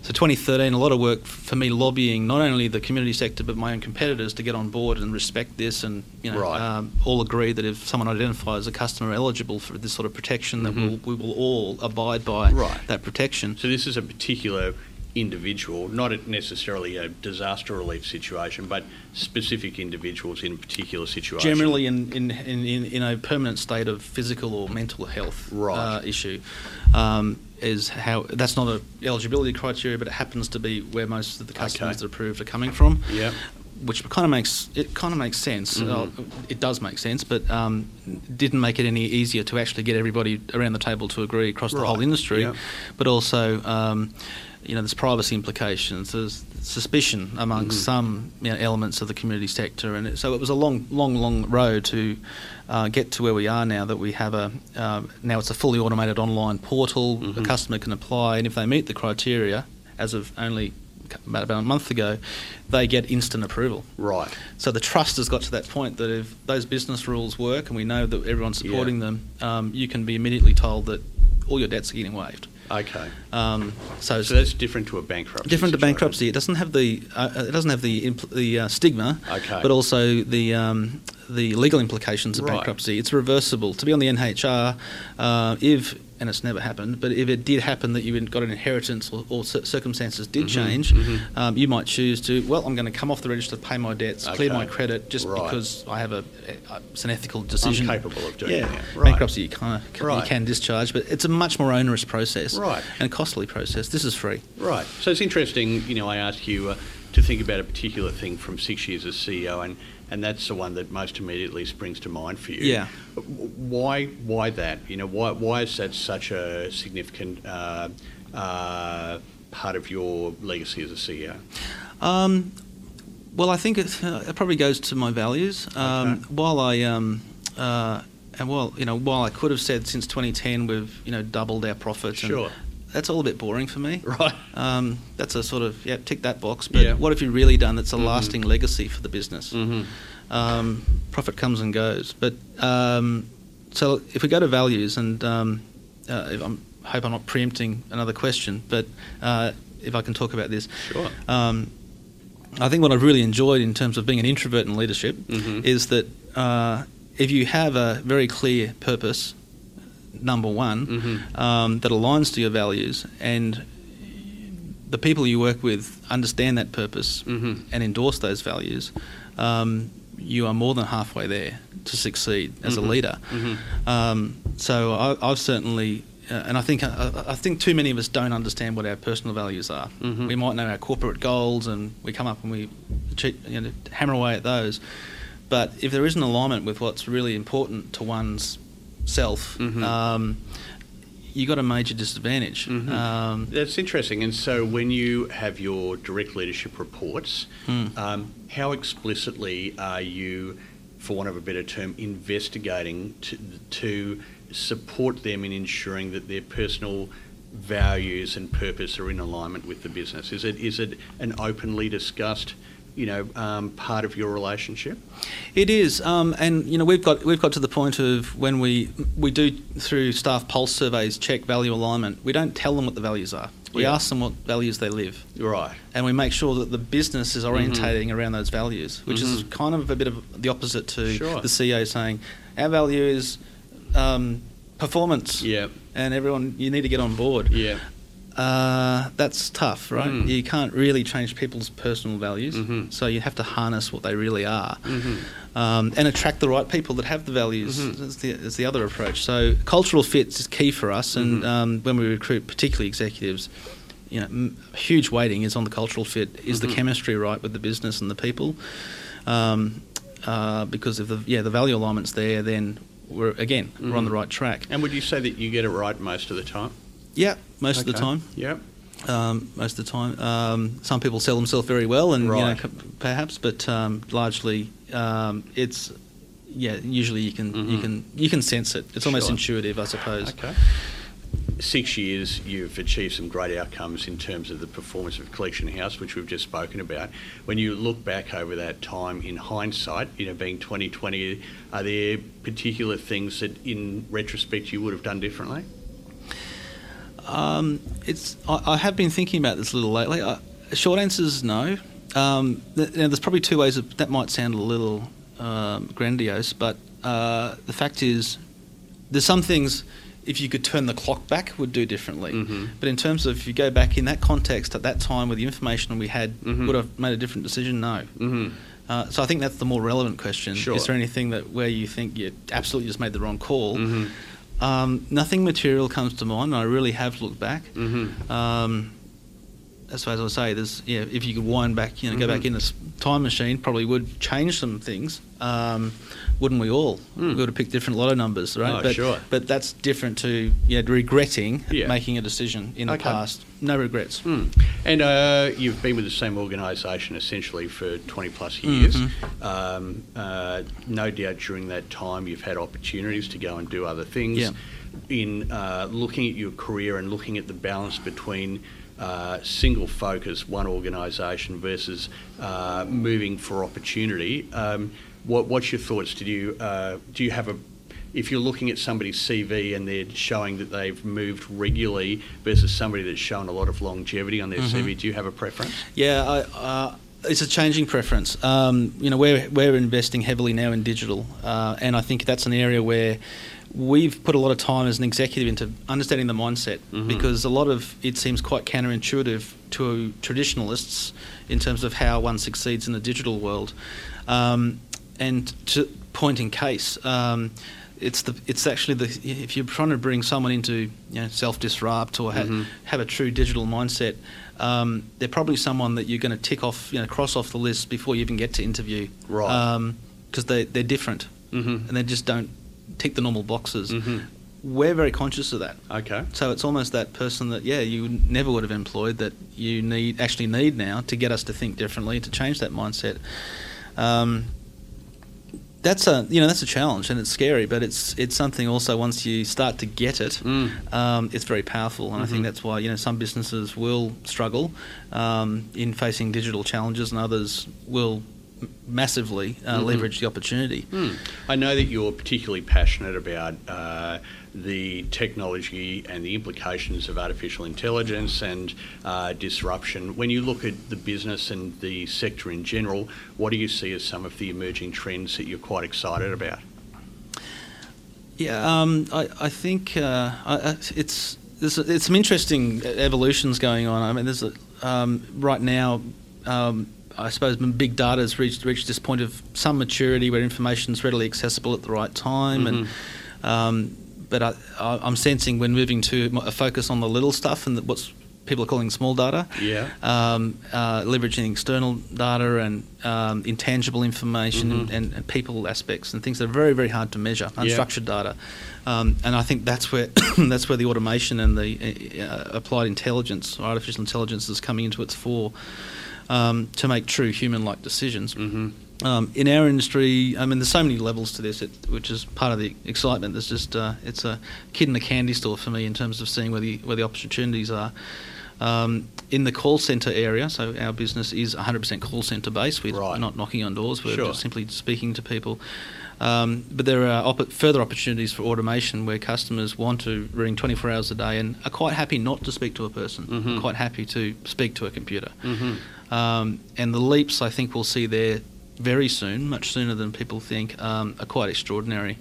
so 2013, a lot of work for me lobbying not only the community sector but my own competitors to get on board and respect this, and you know, Right. um, all agree that if someone identifies a customer eligible for this sort of protection, that Mhm. we'll, we will all abide by Right. that protection. So this is a particular individual, not necessarily a disaster relief situation, but specific individuals in a particular situation. Generally, in, in, in, in, in a permanent state of physical or mental health Right. uh, issue, um, is how that's not a eligibility criteria, but it happens to be where most of the customers Okay. that are approved are coming from. Yeah. Which kind of makes it kind of makes sense. Mhm. Uh, it does make sense, but um, didn't make it any easier to actually get everybody around the table to agree across the whole industry. Yeah. But also, um, you know, there's privacy implications. There's suspicion amongst Mhm. some you know, elements of the community sector, and it, so it was a long, long, long road to uh, get to where we are now. That we have a um, now it's a fully automated online portal. The Mhm. customer can apply, and if they meet the criteria, as of only about, about a month ago, they get instant approval. Right. So the trust has got to that point that if those business rules work and we know that everyone's Yeah. supporting them, um, you can be immediately told that all your debts are getting waived. Okay. Um, so, So that's different to a bankruptcy. different to situation. bankruptcy. It doesn't have the uh, it doesn't have the impl- the uh, stigma, Okay. but also the um, the legal implications of Right. bankruptcy. It's reversible. To be on the NHR, uh, if and it's never happened, but if it did happen that you got an inheritance or, or circumstances did Mhm, change, mhm. um, you might choose to. Well, I'm going to come off the register, pay my debts, clear my credit, just Right. because I have a, a it's an ethical decision. I'm capable of doing yeah. that. Right. Bankruptcy, you kind of Right. you can discharge, but it's a much more onerous process Right. and costly process. This is free. Right. So it's interesting, you know, I asked you uh, to think about a particular thing from six years as CEO, and, and that's the one that most immediately springs to mind for you. Yeah. Why, why that? You know, why, why is that such a significant uh, uh, part of your legacy as a CEO? Um, well, I think it, uh, it probably goes to my values. Um, Okay. While I um, uh, and while you know, while I could have said since 2010 we've you know doubled our profits, and Sure. That's all a bit boring for me. Right. Um, that's a sort of yeah, tick that box. But Yeah. what have you really done that's a Mhm. lasting legacy for the business? Mm-hmm. Um, profit comes and goes, but um, so if we go to values, and um, uh, if I'm, I hope I'm not preempting another question, but uh, if I can talk about this, Sure. um, I think what I've really enjoyed in terms of being an introvert in leadership Mhm. is that uh, if you have a very clear purpose, number one, Mhm. um, that aligns to your values, and the people you work with understand that purpose Mhm. and endorse those values, um, you are more than halfway there to succeed as Mhm. a leader. Mhm. Um, so I, I've certainly, uh, and I think I, I think too many of us don't understand what our personal values are. Mhm. We might know our corporate goals, and we come up and we you know, hammer away at those. But if there isn't alignment with what's really important to one's self, Mhm. um, you got a major disadvantage. Mhm. Um, That's interesting. And so, when you have your direct leadership reports, Hmm. um, how explicitly are you, for want of a better term, investigating to, to support them in ensuring that their personal values and purpose are in alignment with the business? Is it is it an openly discussed, you know, um, part of your relationship? It is, um, and you know we've got we've got to the point of when we we do through staff pulse surveys check value alignment. We don't tell them what the values are. We Yeah. ask them what values they live, Right. and we make sure that the business is Mm-hmm. orientating around those values, which is Mhm. kind of a bit of the opposite to Sure. the CEO saying our value is um, performance, Yeah. and everyone you need to get on board. Yeah. Uh, that's tough, right? Mm. You can't really change people's personal values, Mhm. so you have to harness what they really are Mhm. um, and attract the right people that have the values. That's, the, that's the other approach. So cultural fit is key for us, and Mhm. um, when we recruit, particularly executives, you know, m- huge weighting is on the cultural fit. Is the chemistry right with the business and the people? Um, uh, because if the yeah the value alignment's there, then we're again we're on the right track. And would you say that you get it right most of the time? Yeah, most of the time. Yeah. Um, most of the time, um, some people sell themselves very well, and you know, perhaps, but um, largely, um, it's yeah. Usually, you can you Mhm. can you can sense it. It's almost Sure. intuitive, I suppose. Okay. Six years, you've achieved some great outcomes in terms of the performance of Collection House, which we've just spoken about. When you look back over that time in hindsight, you know, being 2020, are there particular things that in retrospect you would have done differently? Um, it's I, I have been thinking about this a little lately. Uh, short answer is no. Um, th- now, there's probably two ways of, that might sound a little um, grandiose, but uh, the fact is, there's some things. If you could turn the clock back, would do differently. Mhm. But in terms of if you go back in that context at that time with the information we had, Mhm. would have made a different decision? No. Mm-hmm. Uh, so I think that's the more relevant question. Sure. Is there anything that where you think you absolutely just made the wrong call? Um, nothing material comes to mind. I really have looked back. Mm-hmm. Um, as far as I say, there's yeah, if you could wind back, you know, go Mhm. back in a s- time machine, probably would change some things. Um, wouldn't we all? Mm. We would have picked different lotto numbers, right? Oh, but, sure. But that's different to yeah, regretting Yeah. making a decision in the past. No regrets. Hmm. And uh, you've been with the same organisation essentially for 20 plus years. Mhm. Um, uh, no doubt during that time you've had opportunities to go and do other things. Yeah. In uh, looking at your career and looking at the balance between uh, single focus, one organisation versus uh, moving for opportunity, um, what, what's your thoughts? Did you uh, do you have a if you're looking at somebody's CV and they're showing that they've moved regularly versus somebody that's shown a lot of longevity on their Mhm. CV, do you have a preference? Yeah, I, uh, it's a changing preference. Um, you know, we're we're investing heavily now in digital, uh, and I think that's an area where we've put a lot of time as an executive into understanding the mindset Mhm. because a lot of it seems quite counterintuitive to traditionalists in terms of how one succeeds in the digital world. Um, and to point in case. Um, it's the it's actually the if you're trying to bring someone into you know self disrupt or ha- Mhm. have a true digital mindset, um, they're probably someone that you're going to tick off you know cross off the list before you even get to interview, Right. Because they they're different Mm-hmm. and they just don't tick the normal boxes. Mhm. We're very conscious of that. Okay. So it's almost that person that yeah you never would have employed that you need actually need now to get us to think differently to change that mindset. Um, that's a you know that's a challenge and it's scary, but it's it's something also once you start to get it, Mm. um, it's very powerful, and I Mhm. think that's why you know some businesses will struggle um, in facing digital challenges, and others will massively uh, Mhm. leverage the opportunity. Hmm. I know that you're particularly passionate about uh, the technology and the implications of artificial intelligence and uh, disruption. When you look at the business and the sector in general, what do you see as some of the emerging trends that you're quite excited about? Yeah, um, I, I think uh, I, it's there's, there's some interesting evolutions going on. I mean, there's a, um, right now. Um, I suppose big data has reached reached this point of some maturity where information is readily accessible at the right time, and um, but I, I, I'm sensing we're moving to a focus on the little stuff and what's people are calling small data. Yeah. um, uh, leveraging external data and um, intangible information Mhm. and, and, people aspects and things that are very very hard to measure, unstructured data, um, and I think that's where that's where the automation and the uh, applied intelligence, artificial intelligence, is coming into its fore um, to make true human-like decisions. hmm Um, in our industry, I mean, there's so many levels to this, it, which is part of the excitement. There's just uh, it's a kid in a candy store for me in terms of seeing where the where the opportunities are. Um, in the call centre area, so our business is 100% call centre based. We're Right. not knocking on doors. We're Sure. just simply speaking to people. Um, but there are op- further opportunities for automation where customers want to ring 24 hours a day and are quite happy not to speak to a person, Mhm. quite happy to speak to a computer. hmm Um, and the leaps I think we'll see there very soon, much sooner than people think, um, are quite extraordinary.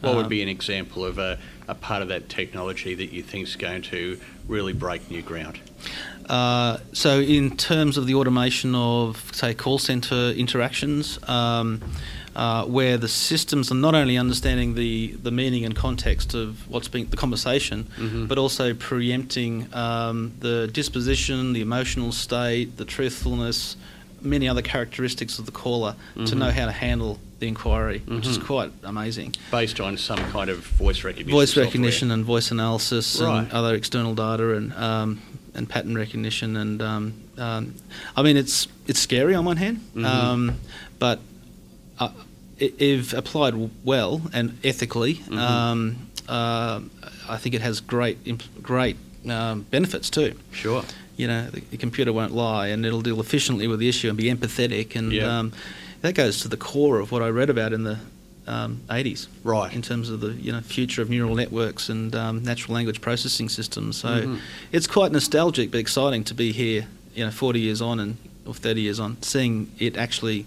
What would Um, be an example of a, a part of that technology that you think is going to really break new ground? Uh, so, in terms of the automation of, say, call centre interactions, um, uh, where the systems are not only understanding the, the meaning and context of what's being the conversation, Mhm. but also preempting um, the disposition, the emotional state, the truthfulness, many other characteristics of the caller to Mhm. know how to handle the inquiry, which is Mhm. quite amazing. Based on some kind of voice recognition. voice software. recognition and voice analysis Right. and other external data and um, and pattern recognition and um, um, I mean it's it's scary on one hand, Mhm. um, but uh, if applied well and ethically, Mhm. um, uh, I think it has great imp- great um, benefits too. Sure. You know, the, the computer won't lie and it'll deal efficiently with the issue and be empathetic and Yeah. um, that goes to the core of what I read about in the um, 80s Right. in terms of the you know future of neural networks and um, natural language processing systems. So Mhm. it's quite nostalgic but exciting to be here, you know, 40 years on and or 30 years on, seeing it actually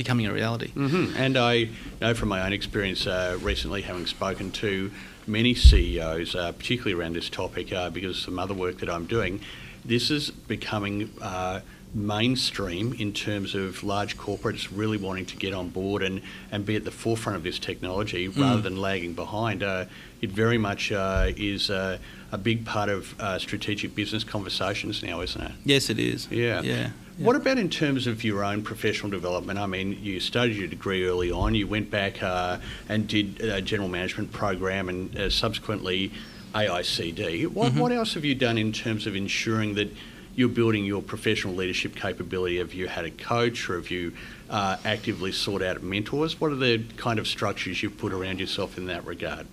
becoming a reality. hmm And I know from my own experience uh, recently, having spoken to many CEOs, uh, particularly around this topic, uh, because of some other work that I'm doing, this is becoming uh, mainstream in terms of large corporates really wanting to get on board and, and be at the forefront of this technology rather than lagging behind. Uh, it very much uh, is uh, a big part of uh, strategic business conversations now, isn't it? Yes, it is. Yeah. Yeah. What about in terms of your own professional development? I mean, you studied your degree early on. You went back uh, and did a general management program, and uh, subsequently AICD. What What else have you done in terms of ensuring that you're building your professional leadership capability? Have you had a coach, or have you uh, actively sought out mentors? What are the kind of structures you've put around yourself in that regard?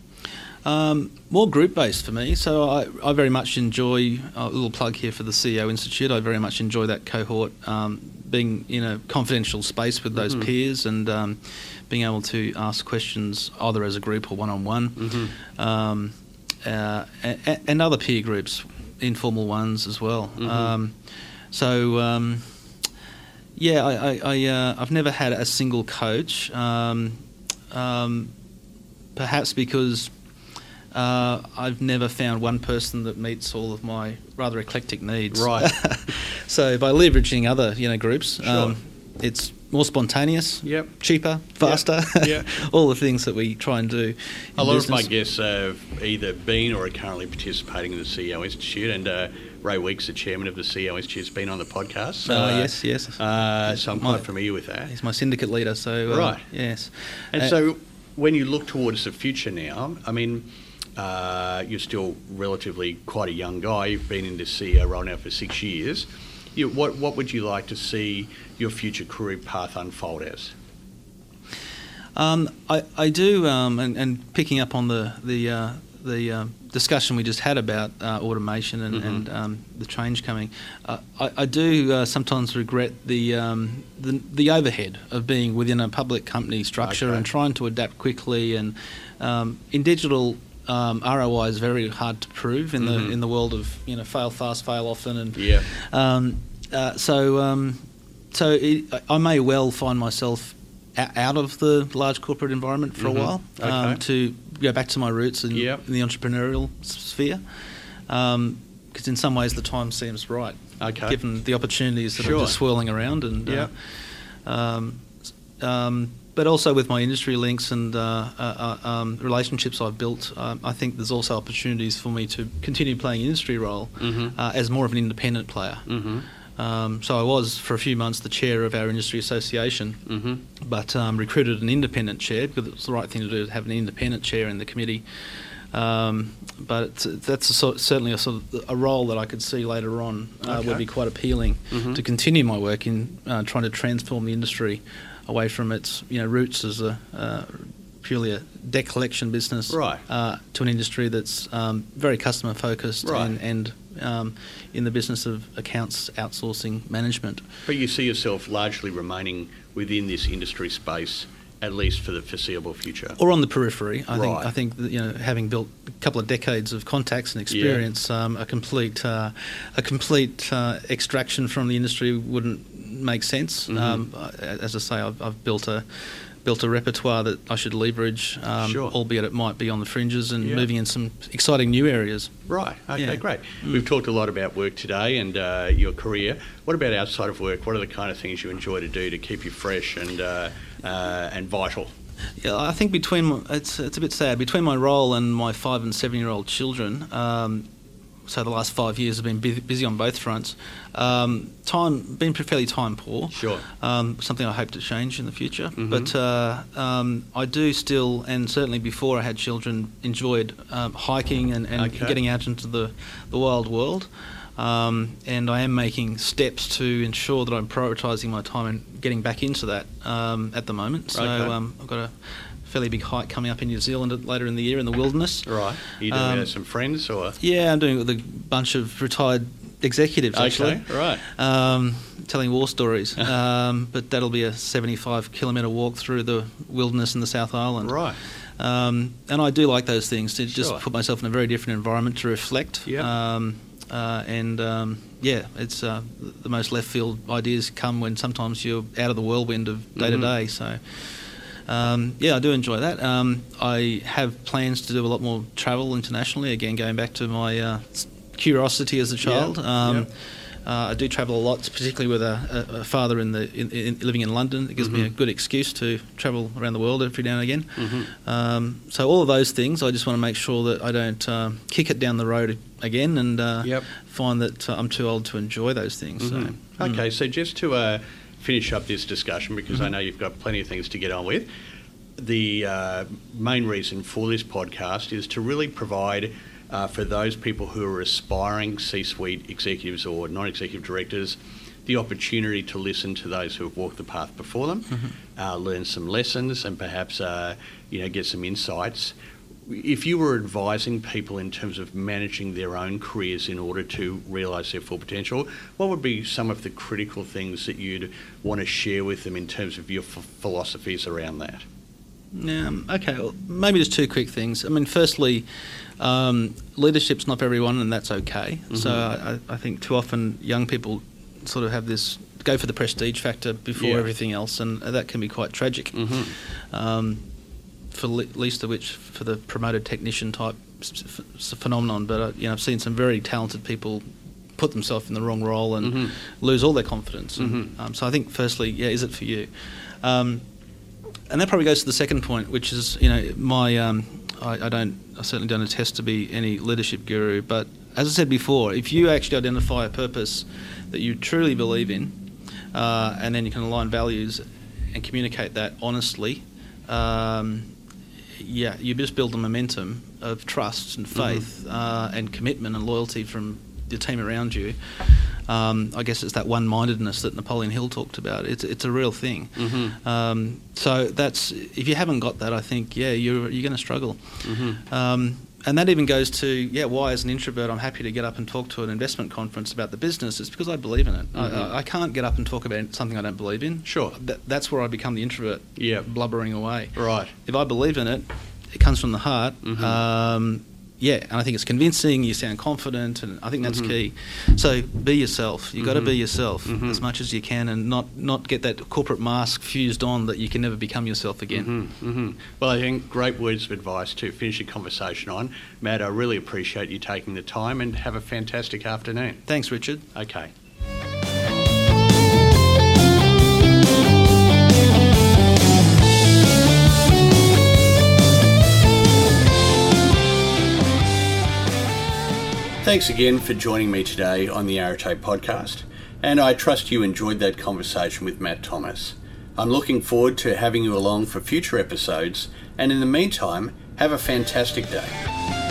Um, more group based for me. So I, I very much enjoy a little plug here for the CEO Institute. I very much enjoy that cohort, um, being in a confidential space with those peers and um, being able to ask questions either as a group or one on one, and other peer groups, informal ones as well. Um, so. Um, yeah, I, I, I uh, I've never had a single coach. Um, um, perhaps because uh, I've never found one person that meets all of my rather eclectic needs. Right. so by leveraging other you know groups, Sure. um, it's more spontaneous, Yep. cheaper, faster. Yeah. all the things that we try and do. A in lot of my guests have either been or are currently participating in the CEO Institute, and uh, Ray Weeks, the chairman of the CEO Institute, has been on the podcast. So, Oh, uh, yes, yes. Uh, so I'm My- quite familiar with that. He's my syndicate leader, so uh, Right. Yes, And Uh, so, when you look towards the future now, I mean, uh, you're still relatively quite a young guy. You've been in the CEO role now for six years. You, what what would you like to see your future career path unfold as? Um, I, I do, um, and, and picking up on the the uh, the um discussion we just had about uh, automation and, Mm-hmm. and um, the change coming, uh, I, I do uh, sometimes regret the, um, the the overhead of being within a public company structure Okay. and trying to adapt quickly. And um, in digital, um, ROI is very hard to prove in Mhm. the in the world of you know fail fast, fail often, and Yeah. um, uh, so, um, so it, I- may well find myself out of the large corporate environment for Mhm. a while um, Okay. to go back to my roots in, Yep. in the entrepreneurial sphere. Because in some ways the time seems right, Okay. given the opportunities that Sure. are just swirling around, and Yep. uh, um, um, but also with my industry links and uh, uh, uh, um, relationships I've built, um, I think there's also opportunities for me to continue playing an industry role Mhm. uh, as more of an independent player. Mm-hmm. Um, so I was for a few months the chair of our industry association, Mm-hmm. but um, recruited an independent chair because it's the right thing to do to have an independent chair in the committee. Um, but it's, that's a sort, certainly a sort of a role that I could see later on uh, Okay. would be quite appealing Mhm. to continue my work in uh, trying to transform the industry away from its you know roots as a uh, purely a debt collection business Right. uh, to an industry that's um, very customer focused Right. and, and um, in the business of accounts outsourcing management. But you see yourself largely remaining within this industry space, at least for the foreseeable future. or on the periphery. I think I think that, you know having built a couple of decades of contacts and experience, um, a complete uh, a complete uh, extraction from the industry wouldn't make sense. Mhm. Um, as I say, I've, I've built a built a repertoire that I should leverage, um, Sure. albeit it might be on the fringes and Yeah. moving in some exciting new areas. Right. Okay. Yeah. Great. We've talked a lot about work today and uh, your career. What about outside of work? What are the kind of things you enjoy to do to keep you fresh and uh, uh, and vital? Yeah, I think between my, it's it's a bit sad between my role and my five and seven year old children. Um, so the last five years have been busy, on both fronts. Um, time been fairly time poor. Sure. Um, something I hope to change in the future. Mhm. But uh, um, I do still, and certainly before I had children, enjoyed um, hiking and, and Okay. getting out into the, the wild world. Um, and I am making steps to ensure that I'm prioritising my time and getting back into that um, at the moment. So Okay. um, I've got a fairly big hike coming up in New Zealand later in the year in the wilderness. Right. You doing Um, it with some friends or? Yeah, I'm doing it with a bunch of retired executives actually Okay. Right. um, telling war stories. um, but that'll be a 75 kilometre walk through the wilderness in the South Island. Right. Um, and I do like those things to just Sure. put myself in a very different environment to reflect. Yeah. Um, uh, and um, yeah, it's uh, the most left field ideas come when sometimes you're out of the whirlwind of day to day. So. Um, yeah, I do enjoy that. Um, I have plans to do a lot more travel internationally. Again, going back to my uh, curiosity as a child. Yeah, Um, Uh, I do travel a lot, particularly with a, a, a father in the in, in, living in London. It gives me a good excuse to travel around the world every now and again. Um, so all of those things, I just want to make sure that I don't um, kick it down the road again and uh, Yep. find that uh, I'm too old to enjoy those things. So, mm. Okay, so just to uh, finish up this discussion, because I know you've got plenty of things to get on with, the uh, main reason for this podcast is to really provide uh, for those people who are aspiring C suite executives or non executive directors the opportunity to listen to those who have walked the path before them, uh, learn some lessons, and perhaps uh, you know get some insights. If you were advising people in terms of managing their own careers in order to realise their full potential, what would be some of the critical things that you'd want to share with them in terms of your f- philosophies around that? Um, okay, well, maybe just two quick things. I mean, firstly, um, leadership's not for everyone, and that's okay. So I, I think too often young people sort of have this go for the prestige factor before Yeah. everything else, and that can be quite tragic. Um, for le- least of which for the promoted technician type phenomenon. But uh, you know, I've seen some very talented people put themselves in the wrong role and Mhm. lose all their confidence. And, Mhm. um, so I think, firstly, yeah, is it for you? Um, and that probably goes to the second point, which is you know my um, I, I don't I certainly don't attest to be any leadership guru, but as I said before, if you actually identify a purpose that you truly believe in, uh, and then you can align values and communicate that honestly, um, yeah, you just build a momentum of trust and faith uh, and commitment and loyalty from the team around you. Um, I guess it's that one-mindedness that Napoleon Hill talked about. It's it's a real thing. Mhm. Um, so that's if you haven't got that, I think yeah, you're you're going to struggle. Mhm. Um, and that even goes to yeah, why as an introvert I'm happy to get up and talk to an investment conference about the business. It's because I believe in it. Mhm. I, I can't get up and talk about something I don't believe in. Sure. That, that's where I become the introvert, Yeah. blubbering away. Right. If I believe in it, it comes from the heart. Mhm. Um, yeah, and I think it's convincing. You sound confident, and I think that's Mhm. key. So be yourself. You've got to be yourself Mhm. as much as you can, and not not get that corporate mask fused on that you can never become yourself again. hmm hmm Well, I think great words of advice to finish the conversation on. Matt, I really appreciate you taking the time and have a fantastic afternoon. Thanks, Richard. Okay. Thanks again for joining me today on the Arete podcast, and I trust you enjoyed that conversation with Matt Thomas. I'm looking forward to having you along for future episodes, and in the meantime, have a fantastic day.